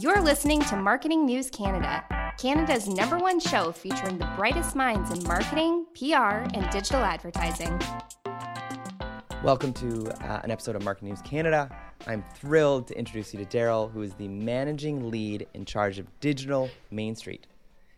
You're listening to Marketing News Canada, Canada's number one show featuring the brightest minds in marketing, PR, and digital advertising. Welcome to uh, an episode of Marketing News Canada. I'm thrilled to introduce you to Daryl, who is the managing lead in charge of digital Main Street.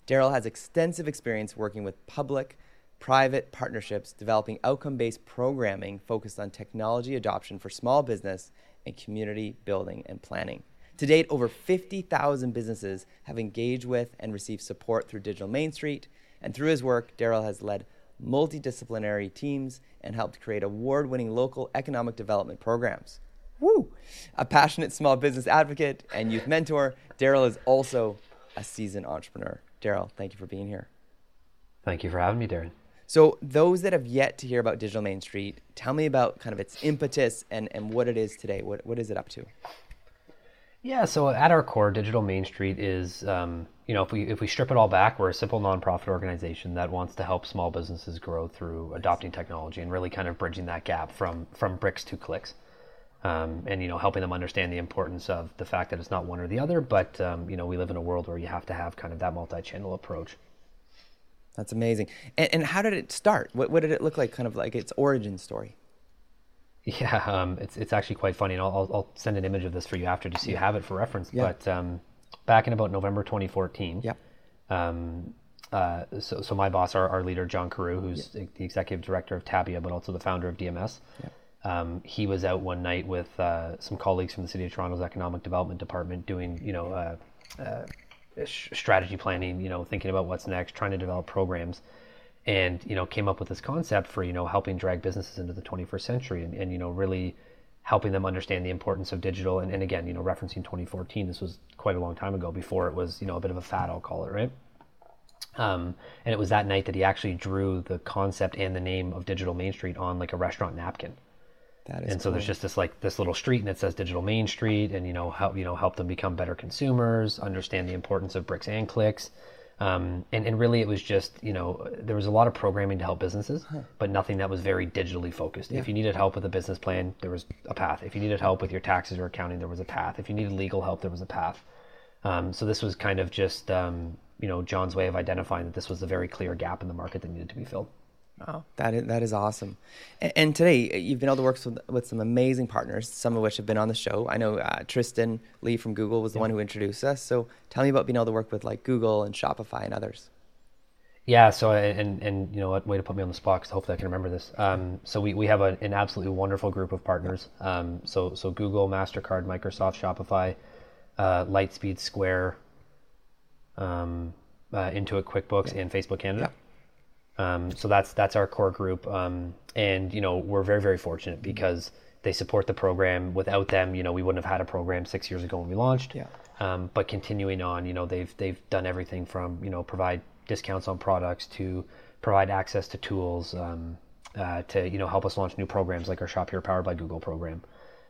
Daryl has extensive experience working with public, private partnerships, developing outcome based programming focused on technology adoption for small business and community building and planning. To date, over 50,000 businesses have engaged with and received support through Digital Main Street. And through his work, Daryl has led multidisciplinary teams and helped create award winning local economic development programs. Woo! A passionate small business advocate and youth mentor, Daryl is also a seasoned entrepreneur. Daryl, thank you for being here. Thank you for having me, Darian. So, those that have yet to hear about Digital Main Street, tell me about kind of its impetus and, and what it is today. What, what is it up to? Yeah, so at our core, Digital Main Street is, um, you know, if we if we strip it all back, we're a simple nonprofit organization that wants to help small businesses grow through adopting technology and really kind of bridging that gap from from bricks to clicks, um, and you know, helping them understand the importance of the fact that it's not one or the other, but um, you know, we live in a world where you have to have kind of that multi-channel approach. That's amazing. And, and how did it start? What, what did it look like? Kind of like its origin story. Yeah, um, it's it's actually quite funny, and I'll, I'll send an image of this for you after, just so you have it for reference. Yeah. But um, back in about November 2014, yeah. Um, uh, so, so my boss, our, our leader, John Kiru, who's yeah. the executive director of Tabia, but also the founder of DMS, yeah. um, he was out one night with uh, some colleagues from the City of Toronto's Economic Development Department doing, you know, uh, uh strategy planning, you know, thinking about what's next, trying to develop programs and you know came up with this concept for you know helping drag businesses into the 21st century and, and you know really helping them understand the importance of digital and, and again you know referencing 2014 this was quite a long time ago before it was you know a bit of a fad i'll call it right? Um, and it was that night that he actually drew the concept and the name of digital main street on like a restaurant napkin. That is and so there's just this like this little street and it says digital main street and you know help you know help them become better consumers understand the importance of bricks and clicks um, and, and really, it was just, you know, there was a lot of programming to help businesses, but nothing that was very digitally focused. Yeah. If you needed help with a business plan, there was a path. If you needed help with your taxes or accounting, there was a path. If you needed legal help, there was a path. Um, so this was kind of just, um, you know, John's way of identifying that this was a very clear gap in the market that needed to be filled. Oh, that is, that is awesome. And, and, today you've been able to work with, with some amazing partners, some of which have been on the show. I know uh, Tristan Lee from Google was the yeah. one who introduced us. So tell me about being able to work with like Google and Shopify and others. Yeah. So and and you know what way to put me on the spot because hopefully I can remember this. Um, so we, we have a, an absolutely wonderful group of partners. Um, so so Google, Mastercard, Microsoft, Shopify, uh, Lightspeed, Square, um, uh, Intuit, QuickBooks, yeah. and Facebook Canada. Yeah. Um, so that's that's our core group, um, and you know we're very very fortunate because they support the program. Without them, you know we wouldn't have had a program six years ago when we launched. Yeah. Um, but continuing on, you know they've they've done everything from you know provide discounts on products to provide access to tools um, uh, to you know help us launch new programs like our Shop Here Powered by Google program,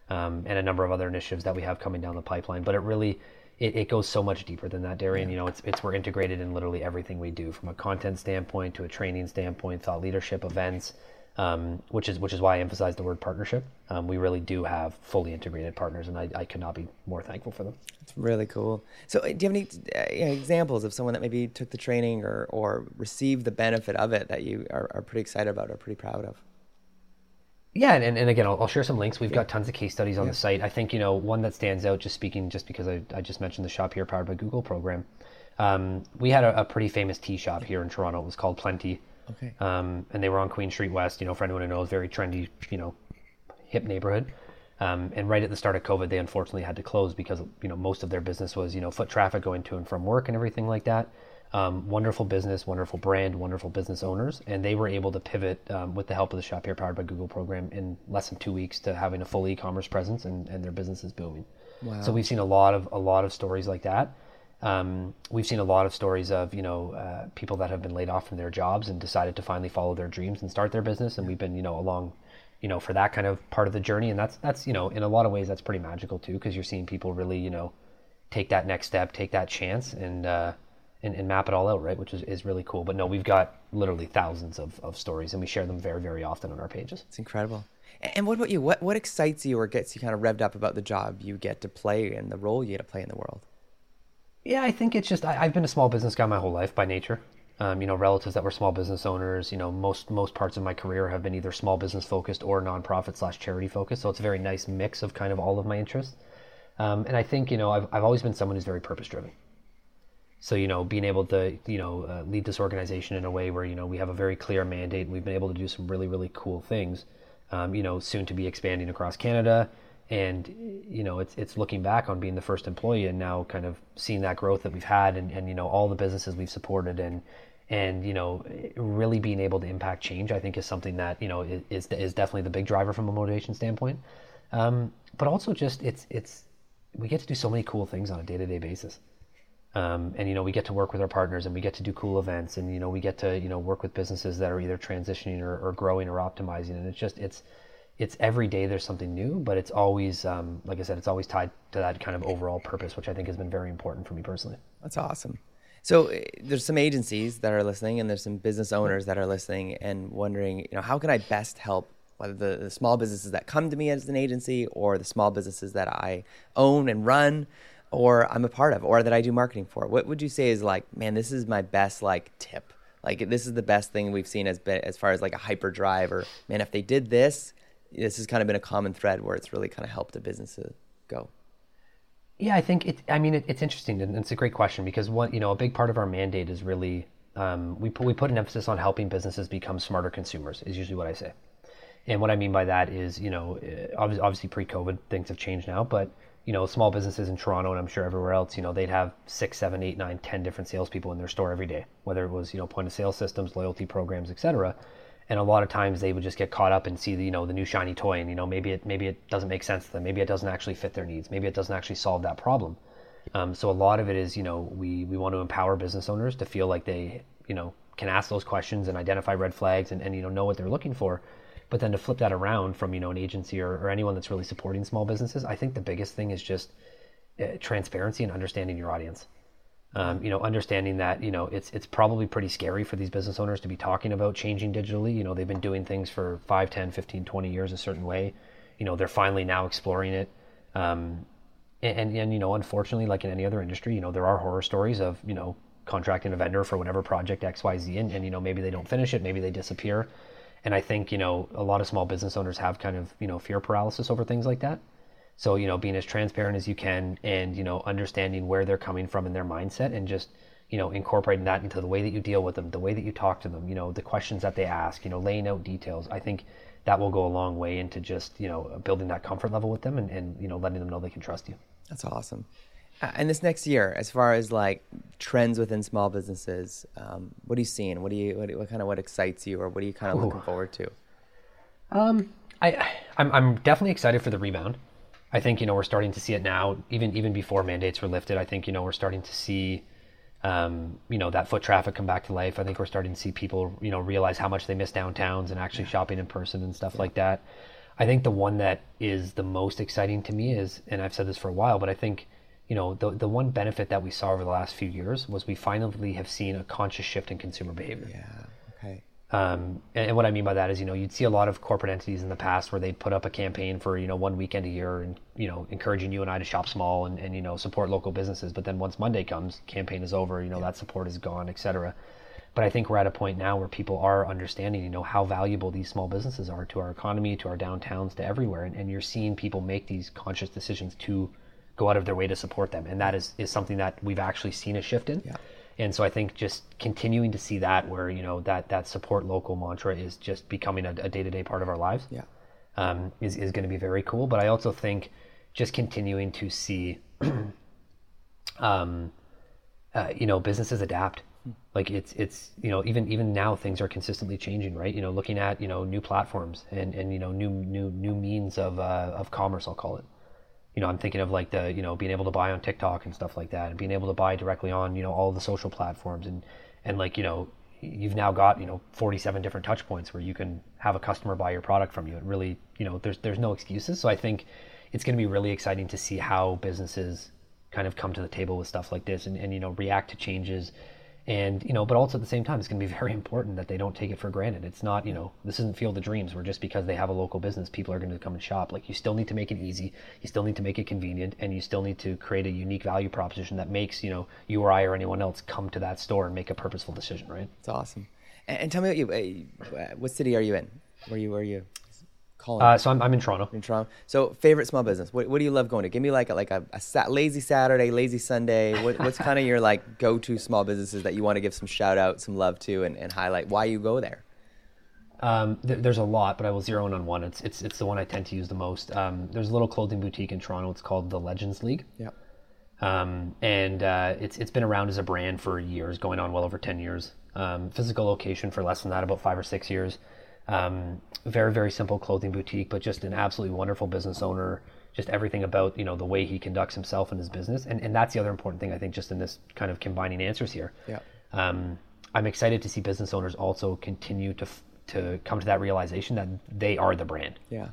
um, and a number of other initiatives that we have coming down the pipeline. But it really it, it goes so much deeper than that, Darian. You know, it's it's we're integrated in literally everything we do, from a content standpoint to a training standpoint, thought leadership events, um, which is which is why I emphasize the word partnership. Um, we really do have fully integrated partners, and I, I could not be more thankful for them. It's really cool. So, uh, do you have any uh, examples of someone that maybe took the training or or received the benefit of it that you are, are pretty excited about or pretty proud of? Yeah, and, and again, I'll, I'll share some links. We've yeah. got tons of case studies on yeah. the site. I think you know one that stands out, just speaking, just because I, I just mentioned the Shop Here Powered by Google program. Um, we had a, a, pretty famous tea shop here in Toronto. It was called Plenty. Okay. Um, and they were on Queen Street West. You know, for anyone who knows, very trendy, you know, hip neighborhood. Um, and right at the start of COVID, they unfortunately had to close because you know most of their business was you know foot traffic going to and from work and everything like that. Um, wonderful business, wonderful brand, wonderful business owners, and they were able to pivot um, with the help of the Shop Here Powered by Google program in less than two weeks to having a full e-commerce presence, and, and their business is booming. Wow. So we've seen a lot of a lot of stories like that. Um, we've seen a lot of stories of you know uh, people that have been laid off from their jobs and decided to finally follow their dreams and start their business, and we've been you know along you know for that kind of part of the journey, and that's that's you know in a lot of ways that's pretty magical too because you're seeing people really you know take that next step, take that chance, and uh, and, and map it all out, right? Which is, is really cool. But no, we've got literally thousands of, of stories and we share them very, very often on our pages. It's incredible. And what about you? What, what excites you or gets you kind of revved up about the job you get to play and the role you get to play in the world? Yeah, I think it's just I, have been a small business guy my whole life by nature. Um, you know, relatives that were small business owners. You know, most most parts of my career have been either small business focused or nonprofit slash charity focused. So it's a very nice mix of kind of all of my interests. Um, and I think you know I've I've always been someone who's very purpose driven. So you know, being able to you know uh, lead this organization in a way where you know we have a very clear mandate and we've been able to do some really really cool things. Um, you know, soon to be expanding across Canada and you know it's it's looking back on being the first employee and now kind of seeing that growth that we've had and, and you know all the businesses we've supported and and you know really being able to impact change I think is something that you know is is definitely the big driver from a motivation standpoint um, but also just it's it's we get to do so many cool things on a day-to-day basis um, and you know we get to work with our partners and we get to do cool events and you know we get to you know work with businesses that are either transitioning or, or growing or optimizing and it's just it's it's every day there's something new, but it's always, um, like I said, it's always tied to that kind of overall purpose, which I think has been very important for me personally. That's awesome. So uh, there's some agencies that are listening, and there's some business owners that are listening and wondering, you know, how can I best help whether the, the small businesses that come to me as an agency or the small businesses that I own and run or I'm a part of or that I do marketing for. What would you say is like, man, this is my best like tip. Like this is the best thing we've seen as as far as like a hyperdrive or man, if they did this, this has kind of been a common thread where it's really kind of helped a business go. Yeah, I think it. I mean, it, it's interesting and it's a great question because one, you know, a big part of our mandate is really um, we put we put an emphasis on helping businesses become smarter consumers. Is usually what I say, and what I mean by that is, you know, eh, obviously pre-COVID things have changed now, but you know, small businesses in Toronto and I'm sure everywhere else, you know, they'd have six, seven, eight, nine, ten different salespeople in their store every day, whether it was you know point of sale systems, loyalty programs, et cetera. And a lot of times they would just get caught up and see the you know the new shiny toy and you know maybe it maybe it doesn't make sense to them. Maybe it doesn't actually fit their needs. Maybe it doesn't actually solve that problem. Um, so a lot of it is you know we we want to empower business owners to feel like they you know can ask those questions and identify red flags and, and you know know what they're looking for but then to flip that around from you know an agency or, or anyone that's really supporting small businesses i think the biggest thing is just uh, transparency and understanding your audience um, you know, understanding that you know it's it's probably pretty scary for these business owners to be talking about changing digitally. You know, they've been doing things for 5, 10, 15, 20 years a certain way. You know, they're finally now exploring it. Um, and, and, and you know, unfortunately, like in any other industry, you know, there are horror stories of you know contracting a vendor for whatever project X, Y, Z, and, and you know maybe they don't finish it, maybe they disappear. And I think you know a lot of small business owners have kind of you know fear paralysis over things like that. So, you know, being as transparent as you can and, you know, understanding where they're coming from in their mindset and just, you know, incorporating that into the way that you deal with them, the way that you talk to them, you know, the questions that they ask, you know, laying out details. I think that will go a long way into just, you know, building that comfort level with them and, and you know, letting them know they can trust you. That's awesome. Uh, and this next year, as far as like trends within small businesses, um, what are you seeing? What do you, what, what, kind of, what excites you or what are you kind of Ooh. looking forward to? Um, I, I'm, I'm definitely excited for the rebound. I think you know we're starting to see it now. Even even before mandates were lifted, I think you know we're starting to see um, you know that foot traffic come back to life. I think we're starting to see people you know realize how much they miss downtowns and actually shopping in person and stuff like that. I think the one that is the most exciting to me is, and I've said this for a while, but I think you know the the one benefit that we saw over the last few years was we finally have seen a conscious shift in consumer behavior. Yeah. Okay. Um, and, and, what I mean by that is, you know, you'd see a lot of corporate entities in the past where they'd put up a campaign for, you know, one weekend a year and, you know, encouraging you and I to shop small and, and you know, support local businesses. But then once Monday comes, campaign is over, you know, yeah. that support is gone, et cetera. But I think we're at a point now where people are understanding, you know, how valuable these small businesses are to our economy, to our downtowns, to everywhere. And, and you're seeing people make these conscious decisions to go out of their way to support them. And that is, is something that we've actually seen a shift in. Yeah and so I think just continuing to see that where you know that that support local mantra is just becoming a, day to day part of our lives. Yeah, um, is is going to be very cool. But I also think just continuing to see, um, uh, you know, businesses adapt. Like it's it's you know even even now things are consistently changing, right? You know, looking at you know new platforms and and you know new new new means of uh, of commerce, I'll call it you know, I'm thinking of like the, you know, being able to buy on TikTok and stuff like that and being able to buy directly on, you know, all the social platforms and, and like, you know, you've now got, you know, 47 different touch points where you can have a customer buy your product from you. It really, you know, there's, there's no excuses. So I think it's going to be really exciting to see how businesses kind of come to the table with stuff like this and, and, you know, react to changes and you know but also at the same time it's going to be very important that they don't take it for granted. It's not you know this isn't field of dreams where just because they have a local business people are going to come and shop. Like you still need to make it easy. You still need to make it convenient and you still need to create a unique value proposition that makes you know you or i or anyone else come to that store and make a purposeful decision right? It's awesome. And, tell me what you uh, what city are you in? Where you where are you Uh, so I'm, I'm in Toronto. In Toronto. So favorite small business. What, what do you love going to? Give me like a, like a, a sat- lazy Saturday, lazy Sunday. What, what's kind of your like go to small businesses that you want to give some shout out, some love to, and, and highlight why you go there? Um, th- there's a lot, but I will zero in on one. It's it's it's the one I tend to use the most. Um, there's a little clothing boutique in Toronto. It's called the Legends League. Yeah. Um, and uh, it's it's been around as a brand for years, going on well over ten years. Um, physical location for less than that, about five or six years. Um, very very simple clothing boutique, but just an absolutely wonderful business owner. Just everything about you know the way he conducts himself and his business, and and that's the other important thing I think just in this kind of combining answers here. Yeah. Um, I'm excited to see business owners also continue to to come to that realization that they are the brand. Yeah.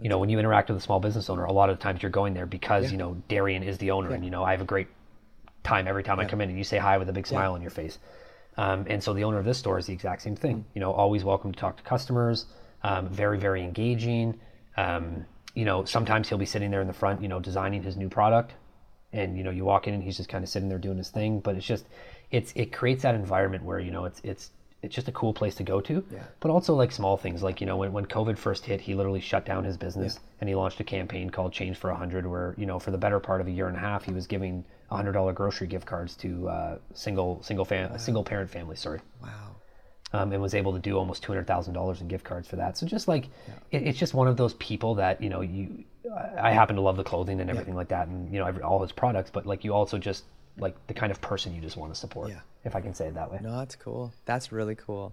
you know, when you interact with a small business owner, a lot of times you're going there because yeah. you know Darian is the owner, yeah. and you know I have a great time every time yeah. I come in, and you say hi with a big smile on your face. Um, and so the owner of this store is the exact same thing. Mm-hmm. You know, always welcome to talk to customers. Um, very very engaging. Um, you know, sometimes he'll be sitting there in the front, you know, designing his new product, and you know, you walk in and he's just kind of sitting there doing his thing. But it's just, it's it creates that environment where you know it's it's it's just a cool place to go to. Yeah. But also like small things, like you know, when when COVID first hit, he literally shut down his business yeah. and he launched a campaign called Change for a Hundred, where you know, for the better part of a year and a half, he was giving hundred dollar grocery gift cards to uh, single single fam- wow. single parent families. Sorry. Wow. Um, and was able to do almost two hundred thousand dollars in gift cards for that. So just like yeah. it, it's just one of those people that you know you. I happen to love the clothing and everything yeah. like that, and you know all his products. But like you also just like the kind of person you just want to support. Yeah. If I can say it that way. No, that's cool. That's really cool.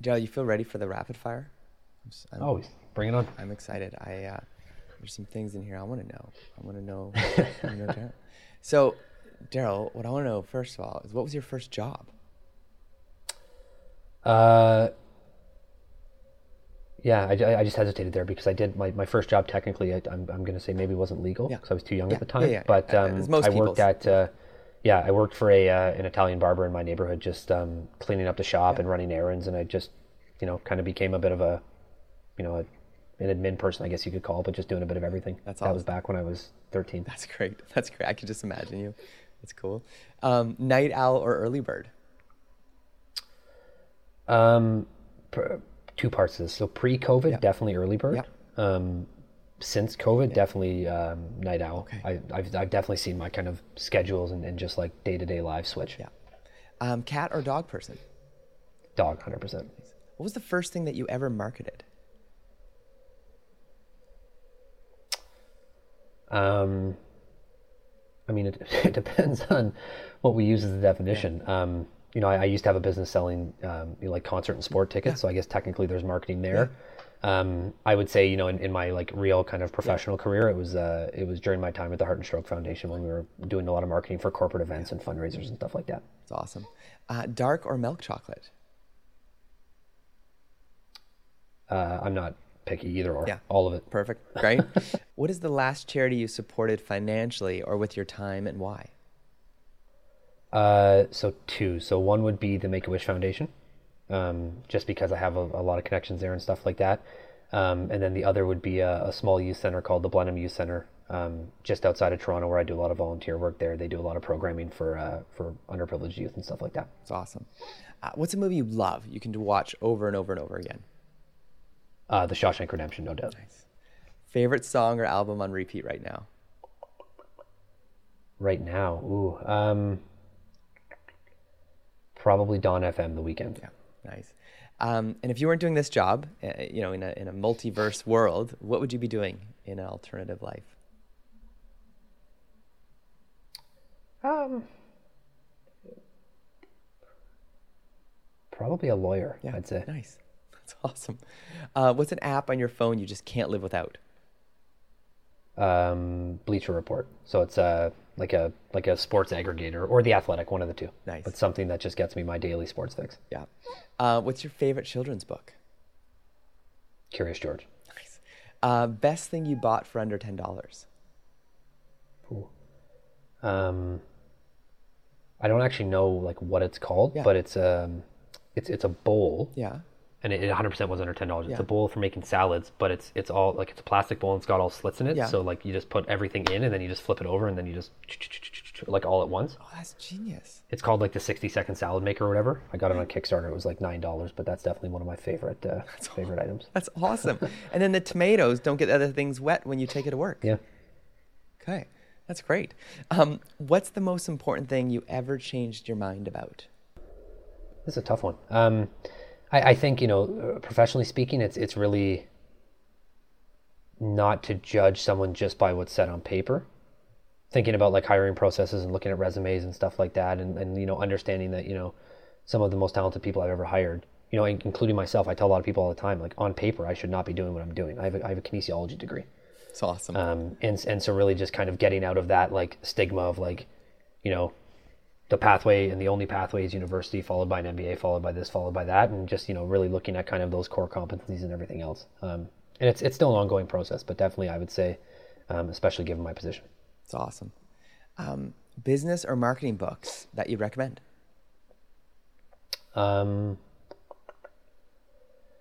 Joe, you feel ready for the rapid fire? I'm, Always. Bring it on. I'm excited. I uh, there's some things in here I want to know. I want to know. know so, Daryl, what I want to know first of all is what was your first job? Uh, yeah, I, I just hesitated there because I did my, my first job technically. I, am I'm, I'm going to say maybe wasn't legal because yeah. I was too young yeah. at the time. Yeah, yeah. But um, I worked at uh, yeah, I worked for a uh, an Italian barber in my neighborhood, just um, cleaning up the shop and running errands, and I just, you know, kind of became a bit of a, you know, a, an admin person, I guess you could call, it, but just doing a bit of everything. That's that was back when I was thirteen. That's great. That's great. I can just imagine you. That's cool. Um, night owl or early bird? Um, pr- two parts of this. So pre-COVID, Yeah. definitely early bird. Yeah. Um, since COVID, definitely um, night owl. Okay. I, I've I've definitely seen my kind of schedules and, and just like day to day live switch. Yeah. Um, cat or dog person? Dog, hundred percent. What was the first thing that you ever marketed? Um, I mean, it, it depends on what we use as the definition. Um, you know, I, I used to have a business selling um, you know, like concert and sport tickets, so I guess technically there's marketing there. Um, I would say, you know, in, in my like real kind of professional career, it was uh, it was during my time at the Heart and Stroke Foundation when we were doing a lot of marketing for corporate events and fundraisers and stuff like that. It's awesome. Uh, dark or milk chocolate? Uh, I'm not picky either or. Yeah. All of it. Perfect. Great. what is the last charity you supported financially or with your time and why? Uh, so two. So one would be the Make a Wish Foundation, um, just because I have a, a lot of connections there and stuff like that. Um, and then the other would be a, a small youth center called the Blenheim Youth Center, um, just outside of Toronto, where I do a lot of volunteer work there. They do a lot of programming for uh, for underprivileged youth and stuff like that. It's awesome. Uh, what's a movie you love you can watch over and over and over again? Uh, the Shawshank Redemption, no doubt. Nice. Favorite song or album on repeat right now? Right now, ooh, um, probably Dawn FM, The Weeknd. Yeah, nice. Um, and if you weren't doing this job, uh, you know, in a, in a multiverse world, what would you be doing in an alternative life? Um, probably a lawyer, Yeah, I'd say. Nice. That's awesome. Uh, what's an app on your phone you just can't live without? um, Bleacher Report. So it's uh, like a like a sports aggregator or the Athletic, one of the two. Nice. But something that just gets me my daily sports fix. Yeah. Uh, what's your favorite children's book? Curious George. Nice. Uh, best thing you bought for under ten dollars? Um, I don't actually know like what it's called, Yeah. but it's um, it's it's a bowl. Yeah. And it, it 100% was under ten dollars. It's Yeah. a bowl for making salads, but it's it's all like it's a plastic bowl and it's got all slits in it. Yeah. So like you just put everything in and then you just flip it over and then you just like all at once. Oh, that's genius. It's called like the 60 second salad maker or whatever. I got it on Kickstarter. It was like nine dollars, but that's definitely one of my favorite uh, favorite items. That's awesome. and then the tomatoes don't get other things wet when you take it to work. Yeah. Okay. That's great. Um, what's the most important thing you ever changed your mind about? This is a tough one. Um, I, I think you know, professionally speaking, it's it's really not to judge someone just by what's said on paper. Thinking about like hiring processes and looking at resumes and stuff like that, and, and you know, understanding that you know, some of the most talented people I've ever hired, you know, including myself, I tell a lot of people all the time, like on paper, I should not be doing what I'm doing. I have a, I have a kinesiology degree. It's awesome. um, and and so really just kind of getting out of that like stigma of like, you know, the pathway and the only pathway is university followed by an MBA followed by this followed by that and just you know really looking at kind of those core competencies and everything else. Um, and it's it's still an ongoing process, but definitely I would say, um, especially given my position. It's awesome. Um, business or marketing books that you recommend? Um,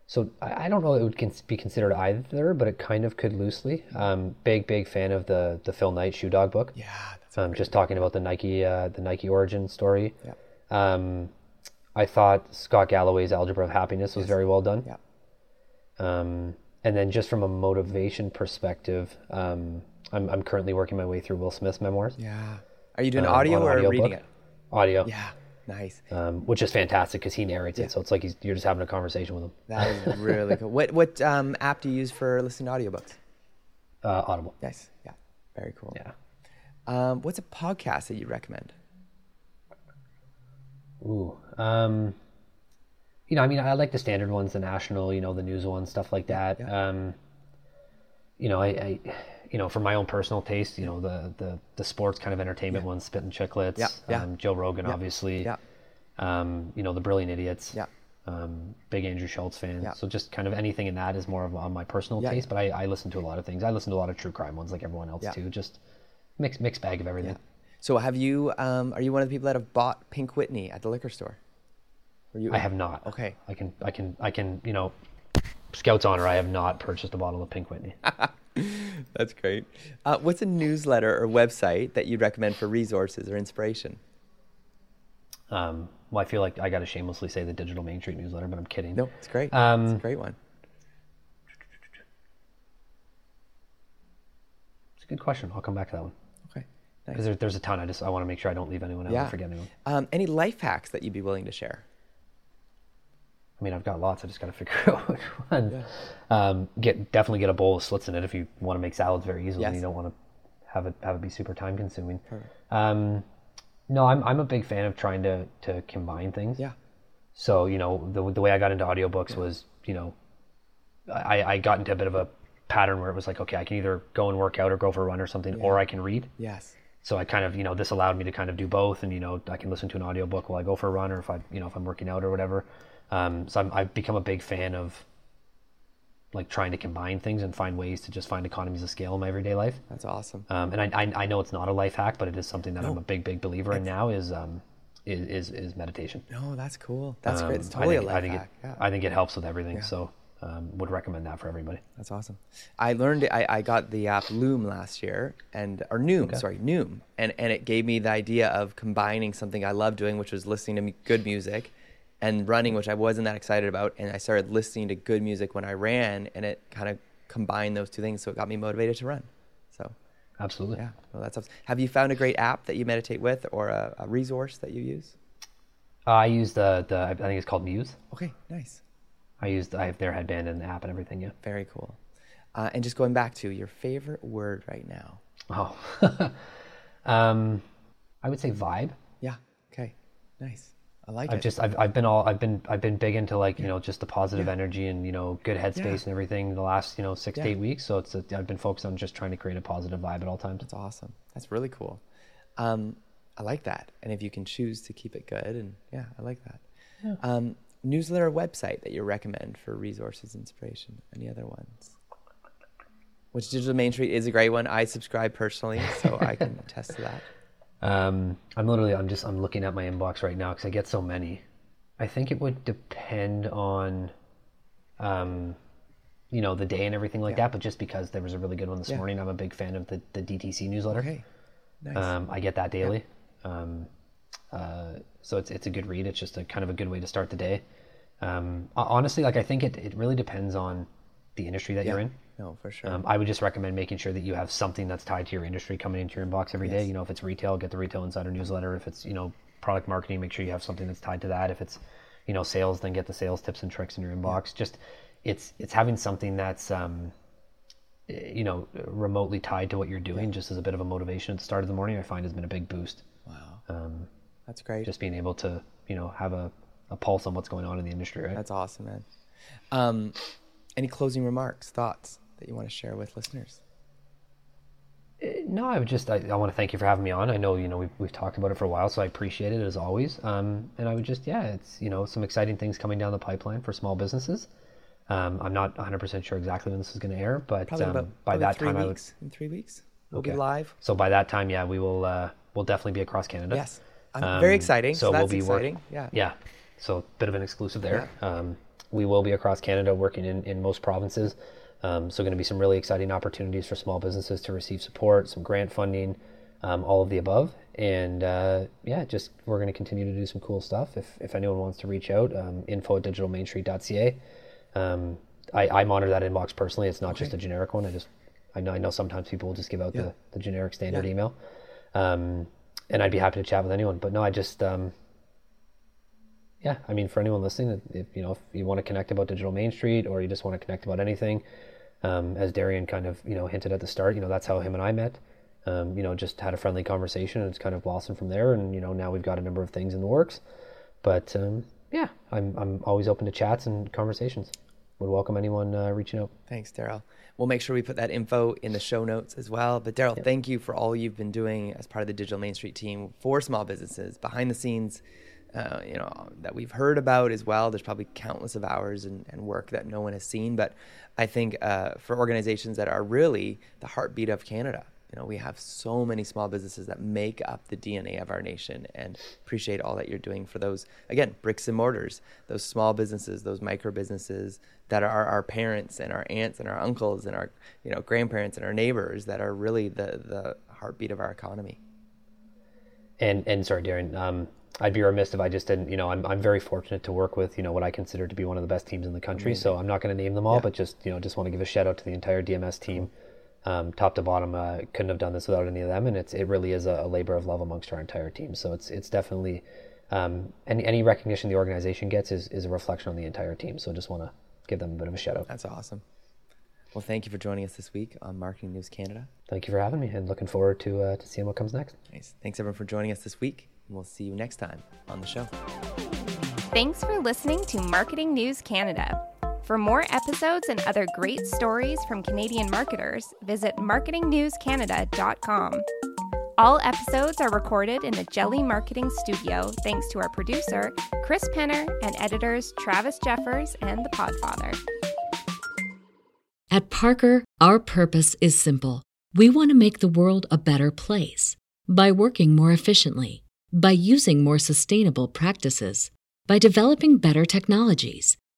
so I, I don't know it would cons- be considered either, but it kind of could loosely. Um, big big fan of the the Phil Knight Shoe Dog book. Yeah, um, just talking about the Nike uh, the Nike origin story. Yeah. Um, I thought Scott Galloway's Algebra of Happiness was very well done. yeah. Um, and then just from a motivation perspective, um, I'm I'm currently working my way through Will Smith's memoirs. Yeah. Are you doing um, audio or audiobook. reading it? Audio. Yeah. Nice. Um, which is fantastic because he narrates it, so it's like he's, you're just having a conversation with him. That is really cool. What what um, app do you use for listening to audiobooks? Uh, Audible. Nice. Yeah. Very cool. Yeah. Um, what's a podcast that you recommend? Ooh. Um, you know, I mean, I like the standard ones, the national, you know, the news ones, stuff like that. Um, you know, I, I, you know, for my own personal taste, you know, the the the sports kind of entertainment ones, Spit and Chicklets, Yeah, yeah. Um, Joe Rogan, obviously. Yeah. Um, you know, the Brilliant Idiots. Yeah. Um, big Andrew Schulz fan. Yeah. So just kind of anything in that is more of on my personal Yeah. taste. But I, I listen to a lot of things. I listen to a lot of true crime ones, like everyone else Yeah. too. Just mix mixed bag of everything. So have you? Um, are you one of the people that have bought Pink Whitney at the liquor store? You? I have not. Okay. I can, I can, I can, you know, Scout's honor, I have not purchased a bottle of Pink Whitney. That's great. Uh, what's a newsletter or website that you'd recommend for resources or inspiration? Um, well, I feel like I got to shamelessly say the Digital Main Street newsletter, but I'm kidding. No, it's great. Um, it's a great one. It's a good question. I'll come back to that one. Because there, there's a ton. I just I want to make sure I don't leave anyone out Yeah. or forget anyone. Um, any life hacks that you'd be willing to share? I mean, I've got lots. I just got to figure out which one. Um, get definitely get a bowl of slits in it if you want to make salads very easily. and You don't want to have it have it be super time consuming. Um, no, I'm I'm a big fan of trying to to combine things. Yeah. So you know the the way I got into audiobooks was you know I I got into a bit of a pattern where it was like okay I can either go and work out or go for a run or something or I can read. Yes. So I kind of you know this allowed me to kind of do both and you know I can listen to an audiobook while I go for a run or if I you know if I'm working out or whatever. Um, so I'm, I've become a big fan of like trying to combine things and find ways to just find economies of scale in my everyday life. That's awesome. Um, and I, I I know it's not a life hack, but it is something that I'm a big big believer in now is um is is, is meditation. No, that's cool. That's great. It's Um, totally think, a life I think hack. It, yeah. I think it helps with everything. So um, would recommend that for everybody. That's awesome. I learned I, I got the app Loom last year and or Noom, sorry, Noom. And and it gave me the idea of combining something I love doing, which was listening to good music and running, which I wasn't that excited about. And I started listening to good music when I ran and it kind of combined those two things. So it got me motivated to run. So Absolutely. yeah, well, that's awesome. Have you found a great app that you meditate with or a, a resource that you use? I use the the I think it's called Muse. Okay, nice. I used I have their headband and the app and everything. Yeah. Very cool. Uh, and just going back to your favorite word right now. Oh. um, I would say vibe. Yeah. Okay. Nice. I like I've it. just I've, I've been all I've been I've been big into like you know just the positive energy and you know good headspace Yeah. and everything the last you know six Yeah. to eight weeks. So it's a, I've been focused on just trying to create a positive vibe at all times. That's awesome. That's really cool. Um, I like that. And if you can choose to keep it good, and yeah, I like that. Um, newsletter website that you recommend for resources, inspiration. Any other ones? Which Digital Main Street is a great one. I subscribe personally, so I can attest to that. Um, I'm literally I'm just I'm looking at my inbox right now because I get so many. I think it would depend on, um, you know, the day and everything like that. But just because there was a really good one this Yeah. morning, I'm a big fan of the the DTC newsletter. Okay. Nice. Um, I get that daily. Um, uh, so it's it's a good read. It's just a kind of a good way to start the day. Um, honestly, like I think it, it really depends on the industry that yeah. you're in. No, for sure. Um, I would just recommend making sure that you have something that's tied to your industry coming into your inbox every day. Yes. You know, if it's retail, get the Retail Insider newsletter. If it's you know product marketing, make sure you have something that's tied to that. If it's you know sales, then get the sales tips and tricks in your inbox. Just it's it's having something that's um, eh, you know remotely tied to what you're doing, just as a bit of a motivation at the start of the morning. I find has been a big boost. wow. Um, That's great. just being able to you know have a, a pulse on what's going on in the industry, right? That's awesome, man. Um, any closing remarks, thoughts that you want to share with listeners? No, I would just I, I want to thank you for having me on. I know you know we've we've talked about it for a while, so I appreciate it as always. Um, and I would just yeah, it's you know some exciting things coming down the pipeline for small businesses. Um, I'm not 100 percent sure exactly when this is going to air, but um, about by that time I would. In three weeks, we'll be live. So by that time, yeah, we will uh, we'll definitely be across Canada. Yes. I'm very Um, exciting. So, we'll that's be work- exciting. yeah. Yeah. So a bit of an exclusive there. Um, we will be across Canada working in, in most provinces. Um, so going to be some really exciting opportunities for small businesses to receive support, some grant funding, um, all of the above. And uh, yeah, just we're going to continue to do some cool stuff. If, if anyone wants to reach out, um, info at digitalmainstreet.ca. Um, I, I monitor that inbox personally. It's not just a generic one. I just I know I know sometimes people will just give out Yeah. the, the generic standard Yeah. email. Um, and I'd be happy to chat with anyone. But no, I just um, yeah, I mean, for anyone listening, if you know, if you want to connect about Digital Main Street, or you just want to connect about anything, um, as Darian kind of you know hinted at the start, you know, that's how him and I met. Um, you know, just had a friendly conversation, and it's kind of blossomed from there. And you know, now we've got a number of things in the works. But um, yeah, I'm I'm always open to chats and conversations. Would welcome anyone uh, reaching out. Thanks, Daryl. We'll make sure we put that info in the show notes as well. But Daryl, thank you for all you've been doing as part of the Digital Main Street team for small businesses, behind the scenes, uh, you know, that we've heard about as well. There's probably countless of hours and, and work that no one has seen. But I think uh, for organizations that are really the heartbeat of Canada, You know, we have so many small businesses that make up the DNA of our nation and appreciate all that you're doing for those, again, bricks and mortars, those small businesses, those micro businesses that are our parents and our aunts and our uncles and our, you know, grandparents and our neighbors that are really the, the heartbeat of our economy. And, and sorry, Darian, um, I'd be remiss if I just didn't, you know, I'm, I'm very fortunate to work with, you know, what I consider to be one of the best teams in the country. Amazing. So I'm not going to name them all, yeah. but just, you know, just want to give a shout out to the entire DMS team um, top to bottom. Uh, couldn't have done this without any of them, and it's it really is a, a labor of love amongst our entire team. So it's it's definitely um, any any recognition the organization gets is is a reflection on the entire team. So I just want to give them a bit of a shout out. That's awesome. Well, thank you for joining us this week on Marketing News Canada. Thank you for having me, and looking forward to uh, to seeing what comes next. Nice. Thanks everyone for joining us this week, and we'll see you next time on the show. Thanks for listening to Marketing News Canada. For more episodes and other great stories from Canadian marketers, visit marketingnewscanada.com. All episodes are recorded in the Jelly Marketing Studio thanks to our producer, Chris Penner, and editors Travis Jeffers and The Podfather. At Parker, our purpose is simple. We want to make the world a better place by working more efficiently, by using more sustainable practices, by developing better technologies